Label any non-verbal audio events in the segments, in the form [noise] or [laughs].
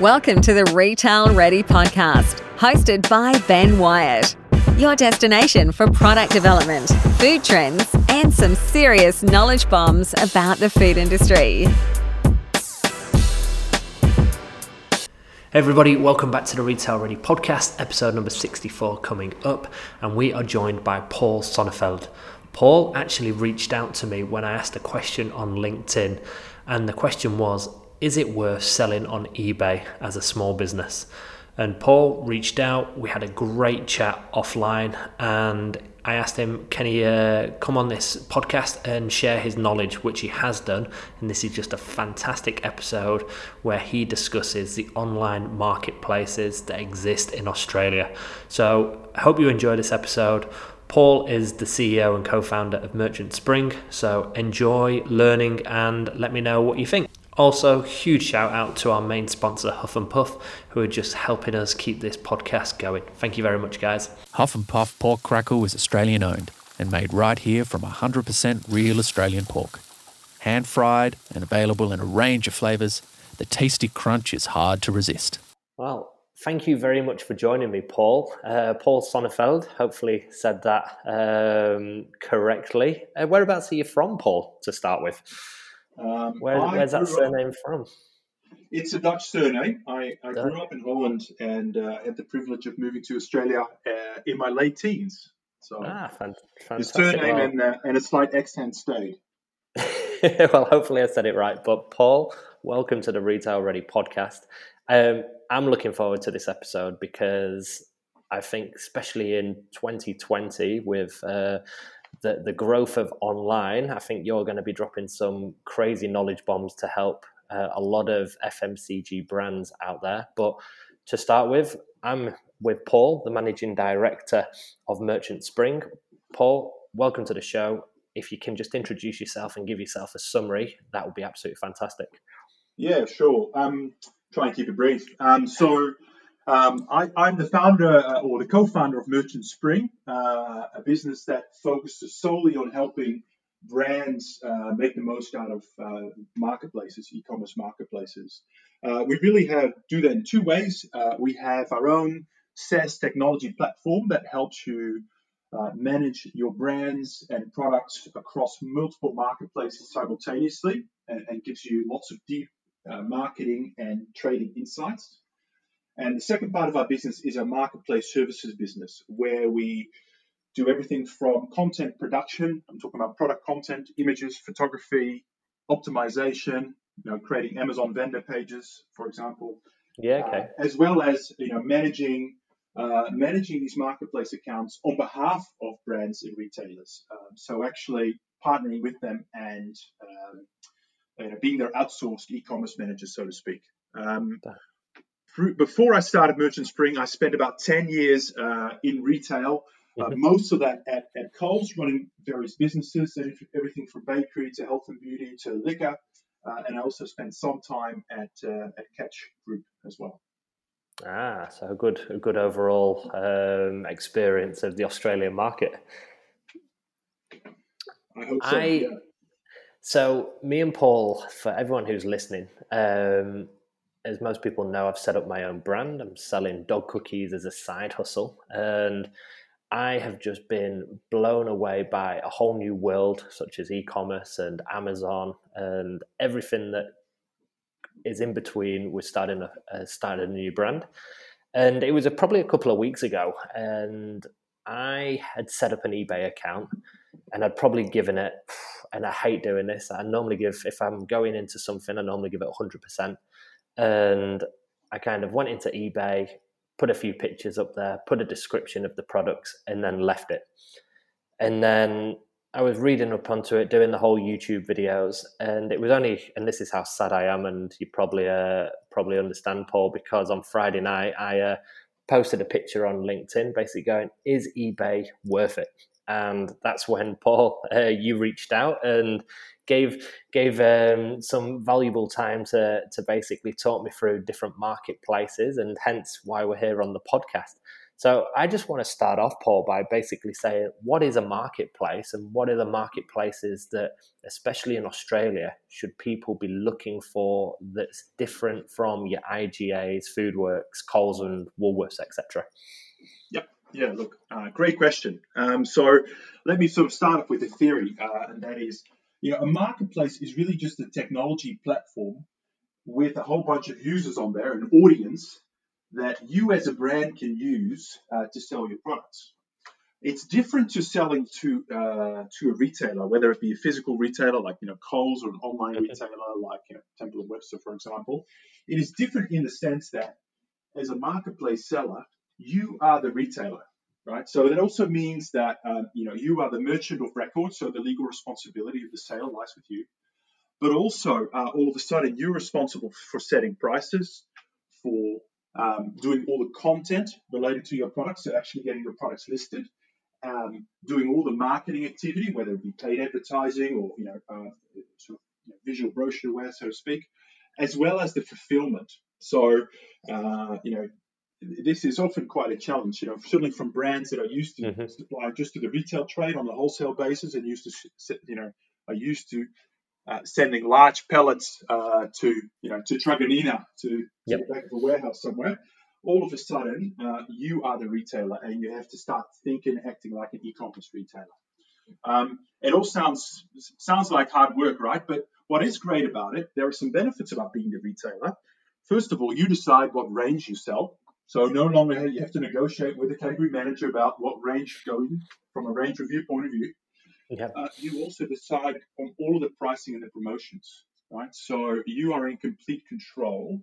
Welcome to the Retail Ready podcast, hosted by Ben Wyatt, your destination for product development, food trends, and some serious knowledge bombs about the food industry. Hey everybody, welcome back to the Retail Ready podcast, episode number 64 coming up, and we are joined by Paul Sonnefeld. Paul actually reached out to me when I asked a question on LinkedIn, and the question was Is it worth selling on eBay as a small business? And Paul reached out, we had a great chat offline, and I asked him, can he uh, come on this podcast and share his knowledge, which he has done. And this is just a fantastic episode where he discusses the online marketplaces that exist in Australia. So I hope you enjoy this episode. Paul is the CEO and co founder of Merchant Spring. So enjoy learning and let me know what you think. Also, huge shout out to our main sponsor, Huff and Puff, who are just helping us keep this podcast going. Thank you very much, guys. Huff and Puff Pork Crackle is Australian owned and made right here from 100% real Australian pork. Hand fried and available in a range of flavours, the tasty crunch is hard to resist. Well, thank you very much for joining me, Paul. Uh, Paul Sonnefeld, hopefully said that um, correctly. Uh, whereabouts are you from, Paul, to start with? Um, Where, where's that surname up, from? It's a Dutch surname. I, I grew up in Holland and uh, had the privilege of moving to Australia uh, in my late teens. So ah, fantastic. the surname well, and, uh, and a slight accent stayed. [laughs] well, hopefully I said it right. But Paul, welcome to the Retail Ready podcast. Um, I'm looking forward to this episode because I think, especially in 2020, with uh, the, the growth of online, I think you're going to be dropping some crazy knowledge bombs to help uh, a lot of FMCG brands out there. But to start with, I'm with Paul, the managing director of Merchant Spring. Paul, welcome to the show. If you can just introduce yourself and give yourself a summary, that would be absolutely fantastic. Yeah, sure. Um, try and keep it brief. Um, so, um, I, am the founder uh, or the co-founder of Merchant Spring, uh, a business that focuses solely on helping brands uh, make the most out of uh, marketplaces, e-commerce marketplaces. Uh, we really have do that in two ways. We have our own SaaS technology platform that helps you manage your brands and products across multiple marketplaces simultaneously, and, and gives you lots of deep marketing and trading insights. And the second part of our business is our marketplace services business, where we do everything from content production. I'm talking about product content, images, photography, optimization, you know, creating Amazon vendor pages, for example. Yeah, okay. Uh, as well as you know, managing uh, managing these marketplace accounts on behalf of brands and retailers. Um, so actually partnering with them and um, you know, being their outsourced e-commerce manager, so to speak. Um, before I started Merchant Spring, I spent about 10 years uh, in retail, uh, mm-hmm. most of that at, at Coles, running various businesses, everything from bakery to health and beauty to liquor. Uh, and I also spent some time at, uh, at Catch Group as well. Ah, so a good, a good overall um, experience of the Australian market. I hope so. I, yeah. So, me and Paul, for everyone who's listening, um, as most people know, I've set up my own brand. I'm selling dog cookies as a side hustle. And I have just been blown away by a whole new world, such as e commerce and Amazon and everything that is in between with starting a, uh, starting a new brand. And it was a, probably a couple of weeks ago. And I had set up an eBay account and I'd probably given it, and I hate doing this. I normally give, if I'm going into something, I normally give it 100% and I kind of went into eBay, put a few pictures up there, put a description of the products, and then left it. And then I was reading up onto it, doing the whole YouTube videos, and it was only, and this is how sad I am, and you probably uh, probably understand, Paul, because on Friday night I uh, posted a picture on LinkedIn, basically going, "Is eBay worth it?" And that's when [laughs] Paul, uh, you reached out and gave gave um, some valuable time to to basically talk me through different marketplaces, and hence why we're here on the podcast. So I just want to start off, Paul, by basically saying what is a marketplace and what are the marketplaces that, especially in Australia, should people be looking for that's different from your IGAs, Foodworks, Coles, and Woolworths, etc. Yeah. Look, uh, great question. Um, so let me sort of start off with a theory, uh, and that is, you know, a marketplace is really just a technology platform with a whole bunch of users on there, an audience that you as a brand can use uh, to sell your products. It's different to selling to uh, to a retailer, whether it be a physical retailer like you know Coles or an online mm-hmm. retailer like you know, Temple and Webster, for example. It is different in the sense that as a marketplace seller, you are the retailer, right? So that also means that um, you know you are the merchant of record, so the legal responsibility of the sale lies with you. But also, uh, all of a sudden, you're responsible for setting prices, for um, doing all the content related to your products, so actually getting your products listed, um, doing all the marketing activity, whether it be paid advertising or you know, uh, sort of you know, visual brochureware, so to speak, as well as the fulfillment. So, uh, you know, this is often quite a challenge. You know, certainly from brands that are used to mm-hmm. supply just to the retail trade on a wholesale basis and used to, you know, are used to uh, sending large pellets uh, to you know to Truganina to, yep. the back of a warehouse somewhere. All of a sudden, uh, you are the retailer, and you have to start thinking, acting like an e-commerce retailer. Um, it all sounds sounds like hard work, right? But what is great about it, there are some benefits about being the retailer. First of all, you decide what range you sell. So no longer you have to negotiate with the category manager about what range to go in from a range review point of view. Yeah. Uh, you also decide on all of the pricing and the promotions, right? So you are in complete control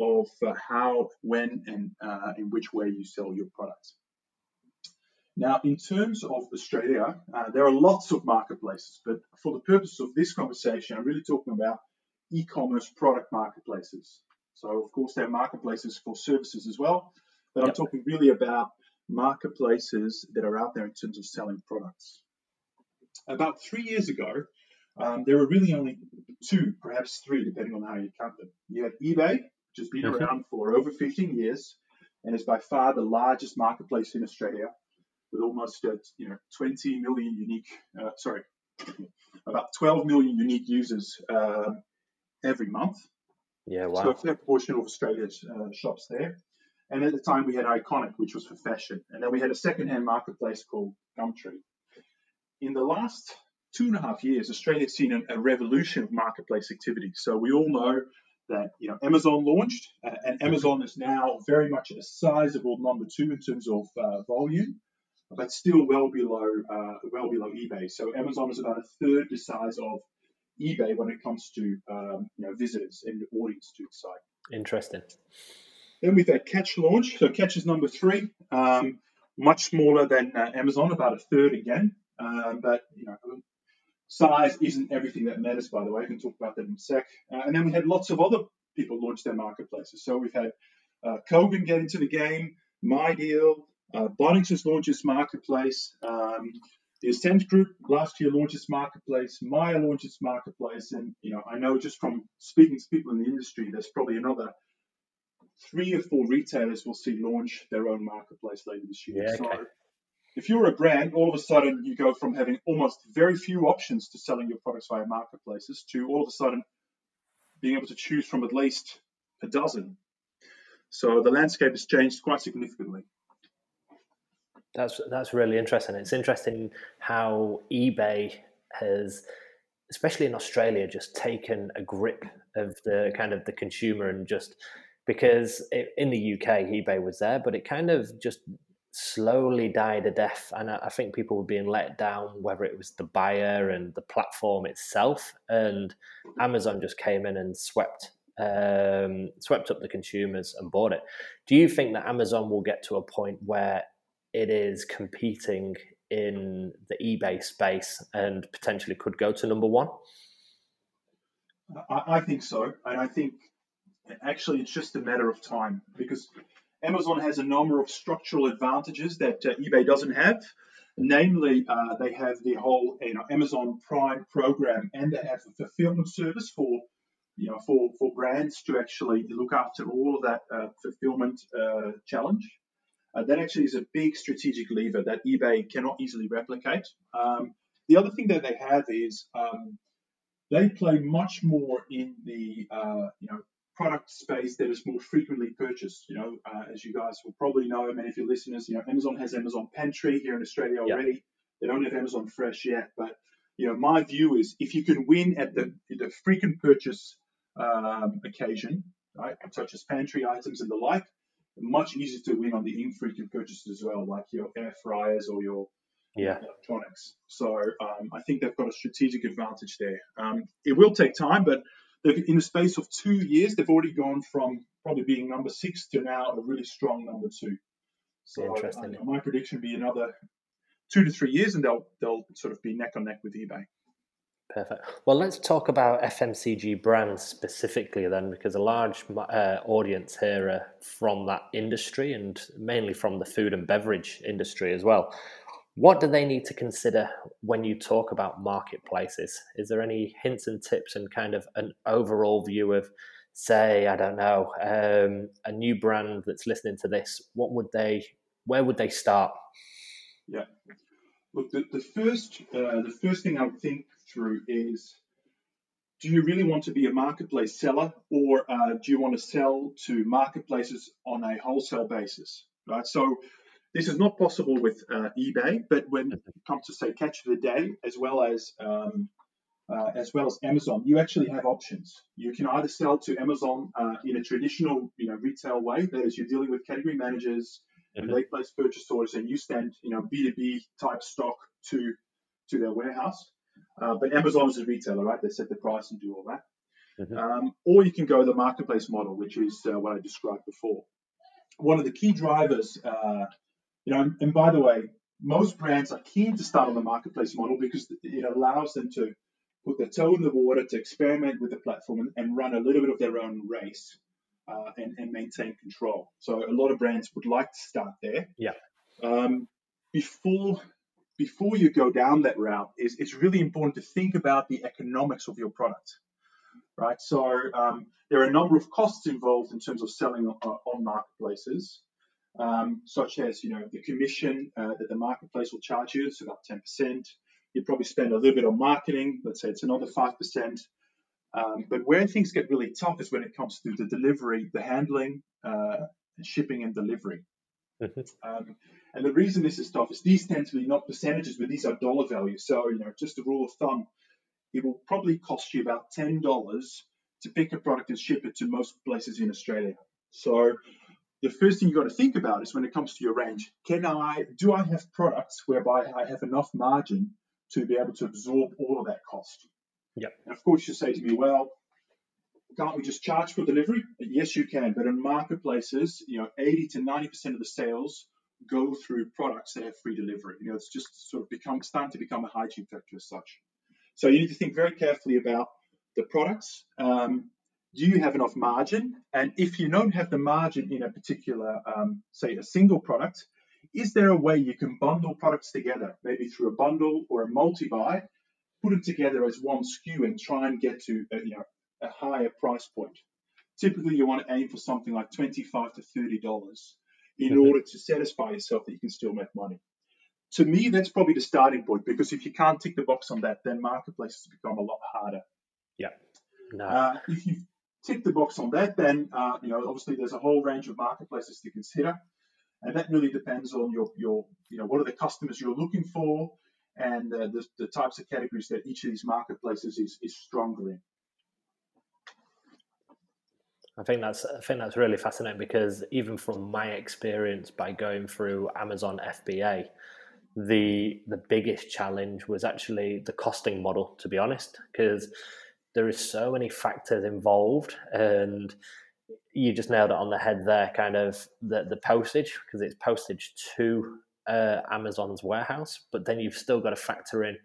of uh, how, when, and uh, in which way you sell your products. Now, in terms of Australia, uh, there are lots of marketplaces, but for the purpose of this conversation, I'm really talking about e commerce product marketplaces. So, of course, there are marketplaces for services as well, but yep. I'm talking really about marketplaces that are out there in terms of selling products. About three years ago, um, there were really only two, perhaps three, depending on how you count them. You had eBay, which has been okay. around for over 15 years and is by far the largest marketplace in Australia, with almost uh, you know 20 million unique, uh, sorry, about 12 million unique users um, every month. Yeah, wow. So a fair proportion of Australia's uh, shops there. And at the time, we had Iconic, which was for fashion, and then we had a second-hand marketplace called Gumtree in the last two and a half years, Australia has seen a, a revolution of marketplace activity. So we all know that you know Amazon launched, uh, and Amazon is now very much a sizable number two in terms of uh, volume, but still well below uh, well below eBay. So Amazon is about a third the size of eBay when it comes to um, you know visitors and audience to the site. Interesting. Then we've had Catch launch. So Catch is number three, um, much smaller than uh, Amazon, about a third again. Um, but you know, size isn't everything that matters. By the way, we can talk about that in a sec. Uh, and then we had lots of other people launch their marketplaces. So we've had uh, Kogan get into the game, MyDeal, uh, Bunnings has launched its marketplace. Um, the Ascent Group last year launched its marketplace. Myer launched its marketplace, and you know I know just from speaking to people in the industry, there's probably another three or four retailers will see launch their own marketplace later this year. Yeah, okay. So if you're a brand, all of a sudden you go from having almost very few options to selling your products via marketplaces to all of a sudden being able to choose from at least a dozen. So the landscape has changed quite significantly. That's that's really interesting. It's interesting how eBay has, especially in Australia, just taken a grip of the kind of the consumer and just because it, in the UK eBay was there, but it kind of just slowly died a death. And I, I think people were being let down, whether it was the buyer and the platform itself. And Amazon just came in and swept um, swept up the consumers and bought it. Do you think that Amazon will get to a point where it is competing in the eBay space and potentially could go to number one? I, I think so, and I think actually it's just a matter of time because Amazon has a number of structural advantages that uh, eBay doesn't have. Namely, uh, they have the whole you know, Amazon Prime program, and they have a fulfillment service for you know for, for brands to actually look after all of that uh, fulfillment uh, challenge. Uh, that actually is a big strategic lever that eBay cannot easily replicate. Um, the other thing that they have is um, they play much more in the uh, you know product space that is more frequently purchased. You know, uh, as you guys will probably know, many of your listeners, you know, Amazon has Amazon Pantry here in Australia already. Yeah. They don't have Amazon Fresh yet, but you know, my view is if you can win at the the frequent purchase um, occasion, right, such as pantry items and the like, much easier to win on the infrequent purchases as well, like your air fryers or your yeah. electronics. So um, I think they've got a strategic advantage there. Um, it will take time, but in the space of two years, they've already gone from probably being number six to now a really strong number two. So Interesting. Uh, my prediction would be another two to three years, and they'll they'll sort of be neck on neck with eBay. Perfect. Well, let's talk about FMCG brands specifically then, because a large uh, audience here are from that industry and mainly from the food and beverage industry as well. What do they need to consider when you talk about marketplaces? Is there any hints and tips and kind of an overall view of, say, I don't know, um, a new brand that's listening to this? What would they, where would they start? Yeah. Look, the, the first uh, the first thing I would think through is do you really want to be a marketplace seller or uh, do you want to sell to marketplaces on a wholesale basis right? So this is not possible with uh, ebay but when it comes to say catch of the day as well as um, uh, as well as amazon you actually have options. You can either sell to amazon uh, in a traditional you know retail way that is you're dealing with category managers and mm-hmm. they place purchase orders and you send you know b2b type stock to to their warehouse uh, but Amazon is a retailer, right? They set the price and do all that. Mm-hmm. Um, or you can go the marketplace model, which is uh, what I described before. One of the key drivers, uh, you know, and by the way, most brands are keen to start on the marketplace model because it allows them to put their toe in the water, to experiment with the platform and, and run a little bit of their own race uh, and, and, maintain control. So a lot of brands would like to start there. Yeah. Um, before before you go down that route, is it's really important to think about the economics of your product, right? So um, there are a number of costs involved in terms of selling on, on marketplaces, um, such as you know the commission uh, that the marketplace will charge you, it's about ten percent. You probably spend a little bit on marketing, let's say it's another five percent. Um, but where things get really tough is when it comes to the delivery, the handling, uh, shipping and delivery. [laughs] Um, and the reason this is tough is these tend to be not percentages, but these are dollar values. So, you know, just a rule of thumb, it will probably cost you about $10 to pick a product and ship it to most places in Australia. So, the first thing you've got to think about is when it comes to your range, can I, do I have products whereby I have enough margin to be able to absorb all of that cost? Yeah. And of course, you say to me, well, can't we just charge for delivery? Yes, you can. But in marketplaces, you know, 80 to 90% of the sales go through products that have free delivery. You know, it's just sort of become starting to become a hygiene factor as such. So you need to think very carefully about the products. Um, do you have enough margin? And if you don't have the margin in a particular, um, say, a single product, is there a way you can bundle products together, maybe through a bundle or a multi-buy, put it together as one SKU and try and get to a, you know a higher price point? Typically, you want to aim for something like 25 to thirty dollars in mm-hmm. order to satisfy yourself that you can still make money. To me, that's probably the starting point because if you can't tick the box on that, then marketplaces become a lot harder. Yeah. No. Uh, if you tick the box on that, then uh, you know obviously there's a whole range of marketplaces to consider, and that really depends on your your you know what are the customers you're looking for and uh, the, the types of categories that each of these marketplaces is, is stronger in. I think that's I think that's really fascinating because even from my experience by going through Amazon FBA, the the biggest challenge was actually the costing model. To be honest, because there is so many factors involved, and you just nailed it on the head there. Kind of the the postage because it's postage to uh, Amazon's warehouse, but then you've still got to factor in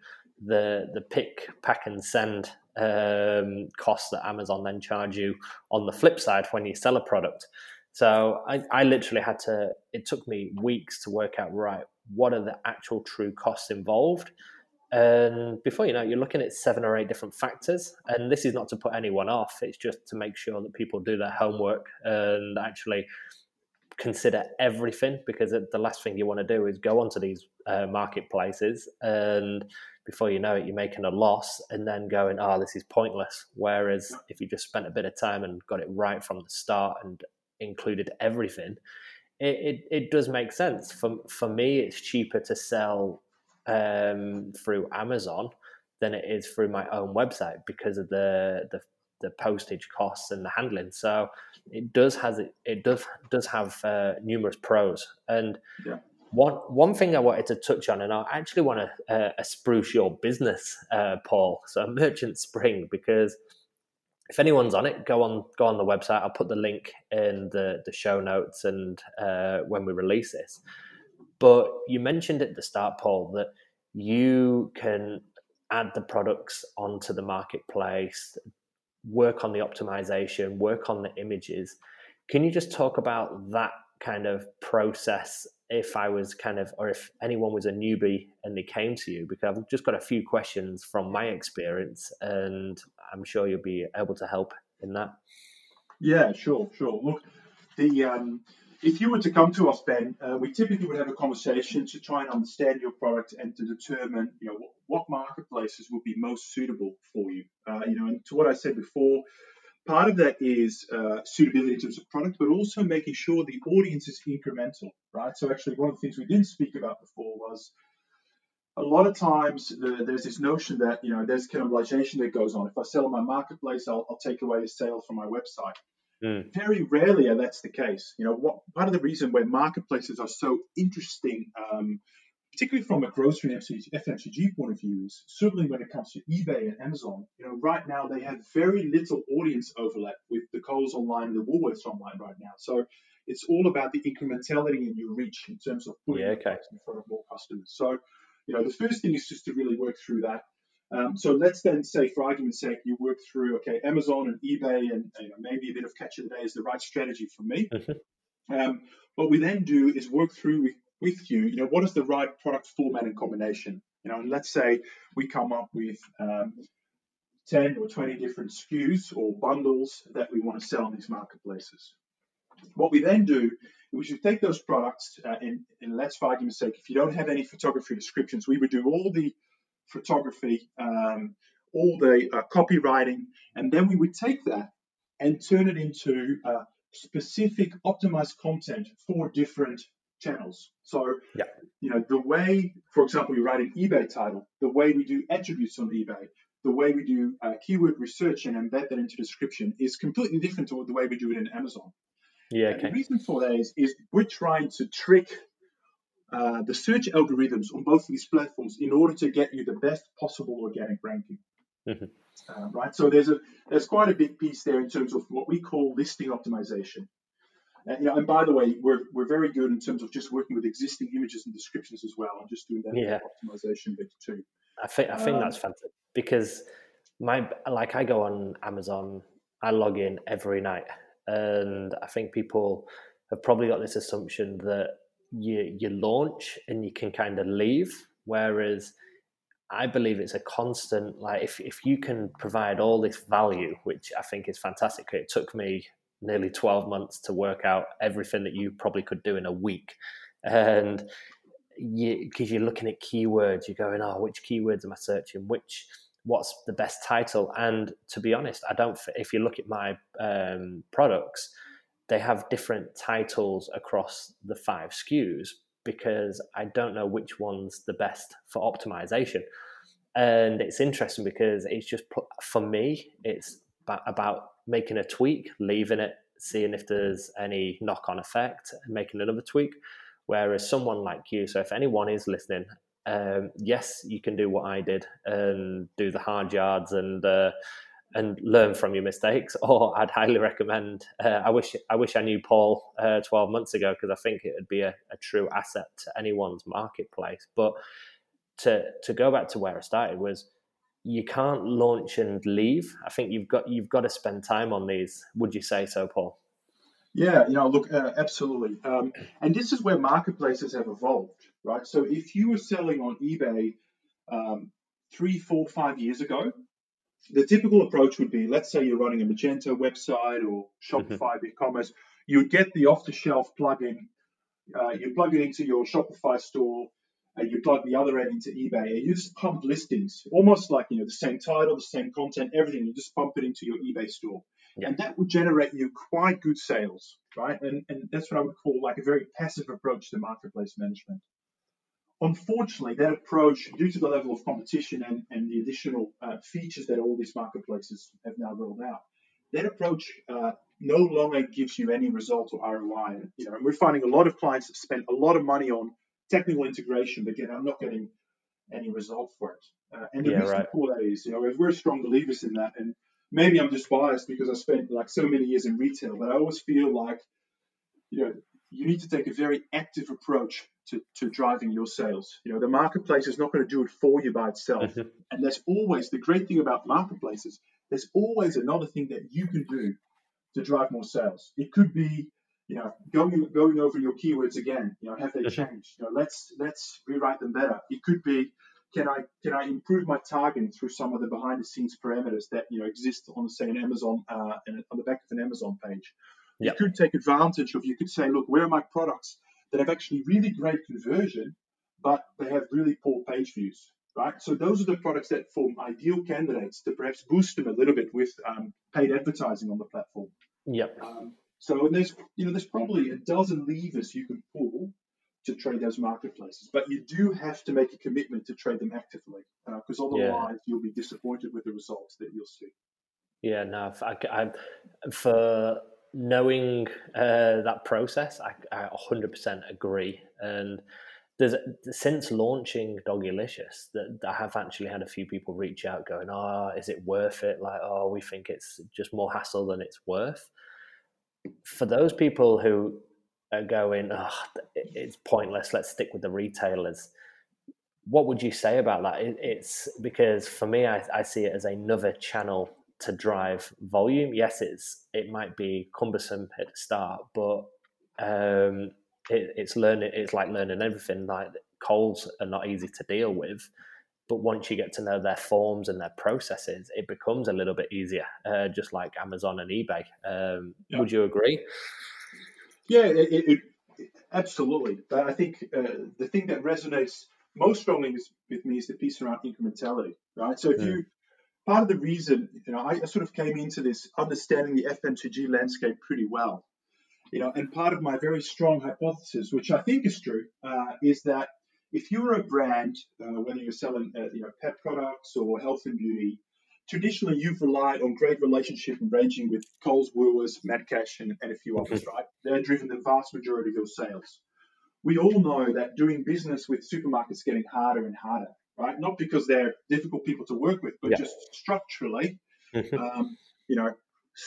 the the pick, pack, and send um, costs that Amazon then charge you on the flip side when you sell a product. So I, I literally had to. It took me weeks to work out right what are the actual true costs involved. And before you know, it, you're looking at seven or eight different factors. And this is not to put anyone off; it's just to make sure that people do their homework and actually consider everything because the last thing you want to do is go onto these uh, marketplaces and before you know it, you're making a loss and then going, oh, this is pointless. Whereas if you just spent a bit of time and got it right from the start and included everything, it, it, it does make sense. For, for me, it's cheaper to sell um, through Amazon than it is through my own website because of the, the the postage costs and the handling. So it does has it, it does does have uh, numerous pros. And yeah. one one thing I wanted to touch on, and I actually want to uh, spruce your business, uh, Paul. [laughs] So Merchant Spring, because if anyone's on it, go on go on the website. I'll put the link in the the show notes and uh, when we release this. But you mentioned at the start, Paul, that you can add the products onto the marketplace work on the optimization, work on the images. Can you just talk about that kind of process if I was kind of, or if anyone was a newbie and they came to you? Because I've just got a few questions from my experience and I'm sure you'll be able to help in that. Yeah, sure, sure. Look, the um, if you were to come to us, Ben, uh, we typically would have a conversation to try and understand your product and to determine, you know, what, what marketplaces would be most suitable for you. Uh, you know, and to what I said before, part of that is uh, suitability in terms of product, but also making sure the audience is incremental, right? So actually, one of the things we didn't speak about before was a lot of times the, there's this notion that you know there's cannibalization that goes on. If I sell on my marketplace, I'll, I'll take away a sale from my website. Mm. Very rarely are that's the case. You know, what, part of the reason where marketplaces are so interesting, um, particularly from a grocery and FMCG point of view, is certainly when it comes to eBay and Amazon. You know, right now they have very little audience overlap with the Coles online and the Woolworths online right now. So it's all about the incrementality in your reach in terms of putting yeah, okay. in front of more customers. So, you know, the first thing is just to really work through that. Um, so let's then say, for argument's sake, you work through okay, Amazon and eBay, and you know, maybe a bit of catch of the day is the right strategy for me. Mm-hmm. Um, what we then do is work through with, with, you. You know, what is the right product format and combination? You know, and let's say we come up with um, 10 or 20 different SKUs or bundles that we want to sell on these marketplaces. What we then do is we should take those products uh, and, and let's for argument's sake, if you don't have any photography descriptions, we would do all the photography, um, all the uh, copywriting, and then we would take that and turn it into uh, specific optimized content for different channels. So, yeah. you know, the way, for example, we write an eBay title, the way we do attributes on eBay, the way we do uh, keyword research and embed that into description is completely different to the way we do it in Amazon. Yeah. Okay. the reason for that is, is we're trying to trick uh, the search algorithms on both these platforms in order to get you the best possible organic ranking. Mm-hmm. Uh, right. So there's a there's quite a big piece there in terms of what we call listing optimization. And, you know, and by the way, we're, we're very good in terms of just working with existing images and descriptions as well, and just doing that yeah. optimization bit too. I think I think um, that's fantastic because my like I go on Amazon, I log in every night, and I think people have probably got this assumption that you you launch and you can kind of leave. Whereas I believe it's a constant. Like if if you can provide all this value, which I think is fantastic. It took me nearly twelve months to work out everything that you probably could do in a week, and because you, are looking at keywords, you're going, oh, which keywords am I searching? Which what's the best title? And to be honest, I don't. If you look at my um, products, they have different titles across the five SKUs because I don't know which one's the best for optimization. And it's interesting because it's just for me, it's about making a tweak, leaving it, seeing if there's any knock on effect, and making another tweak. Whereas someone like you, so if anyone is listening, um, yes, you can do what I did and do the hard yards and uh, and learn from your mistakes. [laughs] Or I'd highly recommend. Uh, I wish I wish I knew Paul uh, twelve months ago because I think it would be a, a, true asset to anyone's marketplace. But to to go back to where I started was you can't launch and leave. I think you've got you've got to spend time on these. Would you say so, Paul? Yeah, you know, look, uh, absolutely. Um, and this is where marketplaces have evolved, right? So if you were selling on eBay um, three, four, five years ago, the typical approach would be let's say you're running a Magento website or Shopify mm-hmm. e-commerce, you get the off-the-shelf plugin, uh, you plug it into your Shopify store, and you plug the other end into eBay, and you just pump listings, almost like you know the same title, the same content, everything. You just pump it into your eBay store, yeah. and that would generate you quite good sales, right? And and that's what I would call like a very passive approach to marketplace management. Unfortunately, that approach, due to the level of competition and, and the additional uh, features that all these marketplaces have now rolled out, that approach uh, no longer gives you any result or ROI. You know, and we're finding a lot of clients have spent a lot of money on technical integration, but again, I'm not getting any result for it. Uh, and the yeah, reason right. for that is, you know, we're strong believers in that. And maybe I'm just biased because I spent like so many years in retail, but I always feel like, you know, you need to take a very active approach to, to driving your sales. You know, the marketplace is not going to do it for you by itself. Mm-hmm. And there's always the great thing about marketplaces, there's always another thing that you can do to drive more sales. It could be, you know, going going over your keywords again. You know, have they mm-hmm. changed? You know, let's let's rewrite them better. It could be, can I can I improve my targeting through some of the behind the scenes parameters that you know exist on say an Amazon uh, on the back of an Amazon page. Yep. You could take advantage of, you could say, look, where are my products that have actually really great conversion, but they have really poor page views, right? So those are the products that form ideal candidates to perhaps boost them a little bit with um, paid advertising on the platform. Yep. Um, so and there's you know there's probably a dozen levers you can pull to trade those marketplaces, but you do have to make a commitment to trade them actively because uh, otherwise yeah. you'll be disappointed with the results that you'll see. Yeah, no, I, I, for knowing uh, that process, I, I 100% agree. And there's since launching Doggylicious that I have actually had a few people reach out going, "Oh, is it worth it?" Like, "Oh, we think it's just more hassle than it's worth." For those people who are going, "Oh, it's pointless. Let's stick with the retailers." What would you say about that? It's because for me, I, I see it as another channel to drive volume. Yes, it's it might be cumbersome at the start, but um, it, it's learning. It's like learning everything. Like Coles are not easy to deal with, but once you get to know their forms and their processes, it becomes a little bit easier. Uh, just like Amazon and eBay. Um, yeah. Would you agree? Yeah, it, it, absolutely. But I think uh, the thing that resonates most strongly with me is the piece around incrementality. Right. So if mm. you part of the reason, you know, I sort of came into this understanding the FMCG landscape pretty well. You know, and part of my very strong hypothesis, which I think is true, uh, is that if you're a brand, uh, whether you're selling, uh, you know, pet products or health and beauty, traditionally you've relied on great relationship and ranging with Coles, Woolworths, Metcash, and, and a few others, right? They're driven the vast majority of your sales. We all know that doing business with supermarkets is getting harder and harder right? Not because they're difficult people to work with, but yeah. just structurally, mm-hmm. um, you know,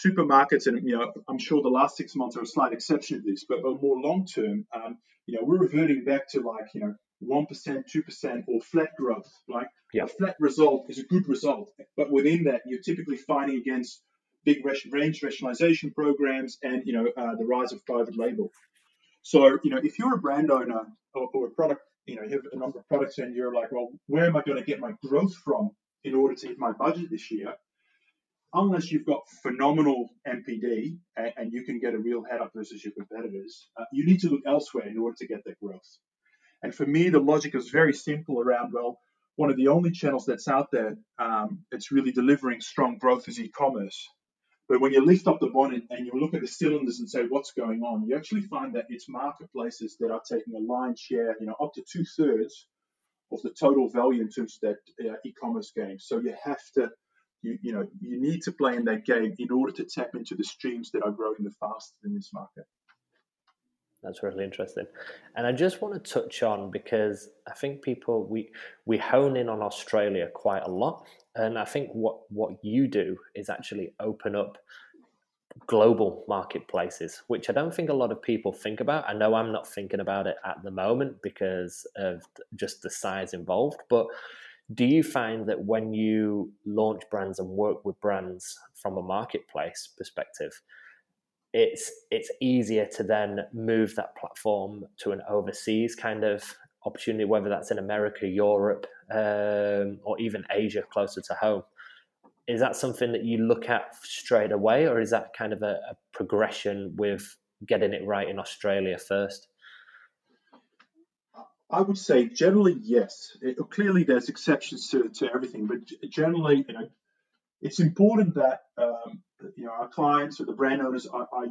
supermarkets, and you know, I'm sure the last six months are a slight exception to this, but, but more long term, um, you know, we're reverting back to like you know one percent, two percent, or flat growth. Like yeah. a flat result is a good result, but within that, you're typically fighting against big range rationalization programs and you know uh, the rise of private label. So you know, if you're a brand owner or, or a product you know, you have a number of products and you're like, well, where am I going to get my growth from in order to hit my budget this year? Unless you've got phenomenal NPD and, and you can get a real head up versus your competitors, uh, you need to look elsewhere in order to get that growth. And for me, the logic is very simple around, well, one of the only channels that's out there um, that's really delivering strong growth is e-commerce. But when you lift up the bonnet and you look at the cylinders and say what's going on, you actually find that it's marketplaces that are taking a lion's share, you know, up to two thirds of the total value in terms of that uh, e-commerce game. So you have to, you, you know, you need to play in that game in order to tap into the streams that are growing the fastest in this market. That's really interesting, and I just want to touch on because I think people we we hone in on Australia quite a lot, and I think what what you do is actually open up global marketplaces, which I don't think a lot of people think about. I know I'm not thinking about it at the moment because of just the size involved, but do you find that when you launch brands and work with brands from a marketplace perspective, it's it's easier to then move that platform to an overseas kind of opportunity, whether that's in America, Europe, um, or even Asia closer to home. is that something that you look at straight away, or is that kind of a, a progression with getting it right in Australia first? I would say generally yes. It, clearly, there's exceptions to, to everything, but generally, you know, it's important that um, you know our clients or the brand owners are, are,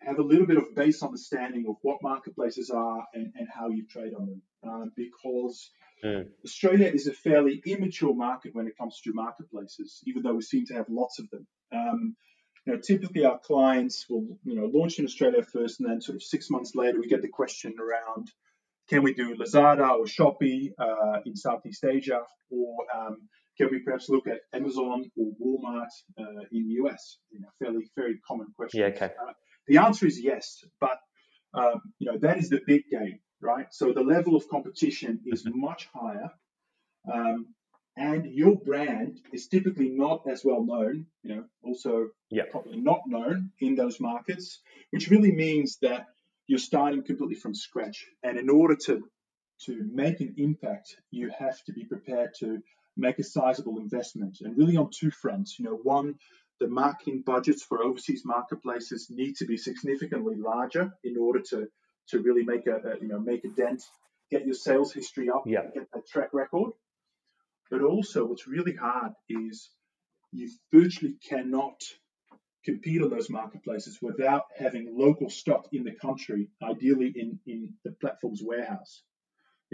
have a little bit of base understanding of what marketplaces are and, and how you trade on them, uh, because mm. Australia is a fairly immature market when it comes to marketplaces, even though we seem to have lots of them. Um, you know, typically our clients will, you know, launch in Australia first, and then sort of six months later, we get the question around, can we do Lazada or Shopee uh, in Southeast Asia, or um, can we perhaps look at Amazon or Walmart uh, in the US? You know, fairly, very common question. Yeah, okay. Uh, the answer is yes, but um, you know that is the big game, right? So the level of competition is mm-hmm. much higher. Um, and your brand is typically not as well known, you know, also yep. probably not known in those markets, which really means that you're starting completely from scratch. And in order to to make an impact, you have to be prepared to make a sizable investment, and really on two fronts. You know, one, the marketing budgets for overseas marketplaces need to be significantly larger in order to to really make a, a you know make a dent, get your sales history up, yeah. get that track record. But also, what's really hard is you virtually cannot compete on those marketplaces without having local stock in the country, ideally in, in the platform's warehouse.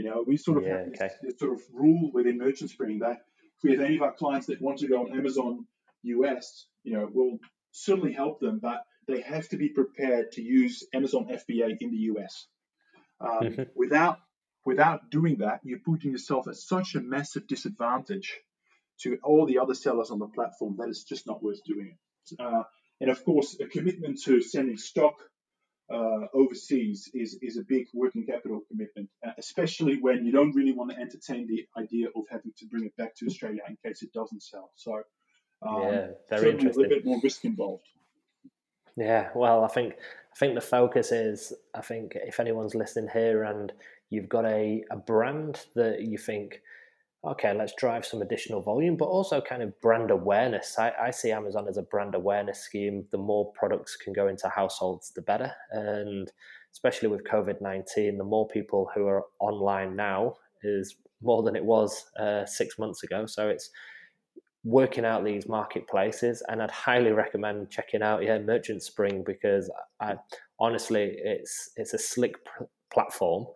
You know, we sort of yeah, have okay. this, this, sort of rule within Merchant Spring that if we have any of our clients that want to go on Amazon US, you know, we'll certainly help them, but they have to be prepared to use Amazon FBA in the US. Um, mm-hmm. Without Without doing that, you're putting yourself at such a massive disadvantage to all the other sellers on the platform that it's just not worth doing it. Uh, and of course, a commitment to sending stock uh, overseas is, is a big working capital commitment, uh, especially when you don't really want to entertain the idea of having to bring it back to Australia in case it doesn't sell. So, um, yeah, very interesting. A little bit more risk involved. Yeah, well, I think I think the focus is I think if anyone's listening here and you've got a, a brand that you think, okay, let's drive some additional volume, but also kind of brand awareness. I, I see Amazon as a brand awareness scheme. The more products can go into households, the better. And especially with COVID 19, the more people who are online now is more than it was uh, six months ago. So it's working out these marketplaces and I'd highly recommend checking out yeah Merchant Spring because I honestly it's it's a slick pr- platform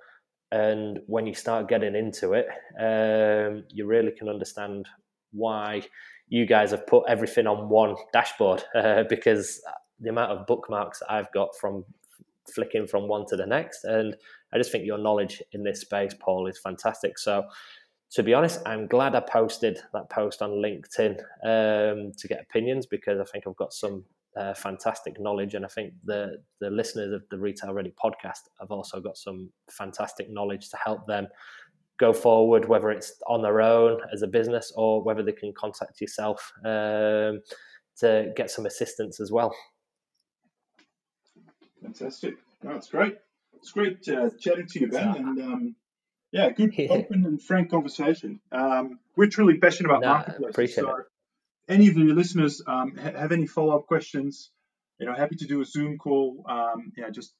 and when you start getting into it, um, you really can understand why you guys have put everything on one dashboard [laughs] uh, because the amount of bookmarks I've got from flicking from one to the next. And I just think your knowledge in this space, Paul, is fantastic. So, to be honest, I'm glad I posted that post on LinkedIn um, to get opinions because I think I've got some uh, fantastic knowledge, and I think the the listeners of the Retail Ready podcast have also got some fantastic knowledge to help them go forward, whether it's on their own as a business or whether they can contact yourself um, to get some assistance as well. Fantastic! That's great. It's great uh, chatting to you, Ben, and um, yeah, good [laughs] open and frank conversation. Um, we're truly passionate about no, marketplaces. Appreciate so it any of your listeners um, ha- have any follow up questions, you know, happy to do a Zoom call. Um, yeah, just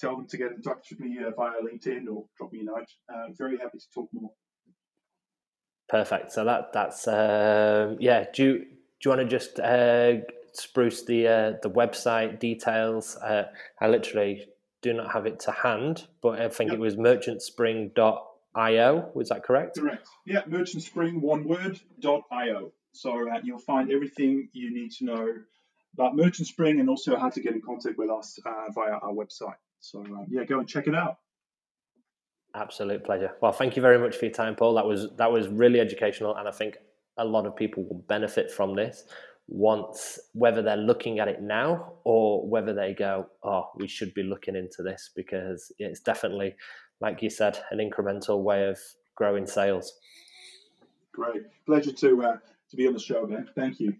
tell them to get in touch with me uh, via LinkedIn or drop me a note. Uh, very happy to talk more. Perfect. So that that's um, yeah. Do you, do you want to just uh, spruce the uh, the website details? Uh, I literally do not have it to hand, but I think yep. it was merchantspring.io. Was that correct? Correct. Yeah, merchantspring one word dot io. So uh, you'll find everything you need to know about Merchant Spring and also how to get in contact with us uh, via our website. So uh, yeah, go and check it out. Absolute pleasure. Well, thank you very much for your time, Paul. That was that was really educational, and I think a lot of people will benefit from this once, whether they're looking at it now or whether they go, "Oh, we should be looking into this," because it's definitely, like you said, an incremental way of growing sales. Great, pleasure to uh, to be on the show, man. Thank you.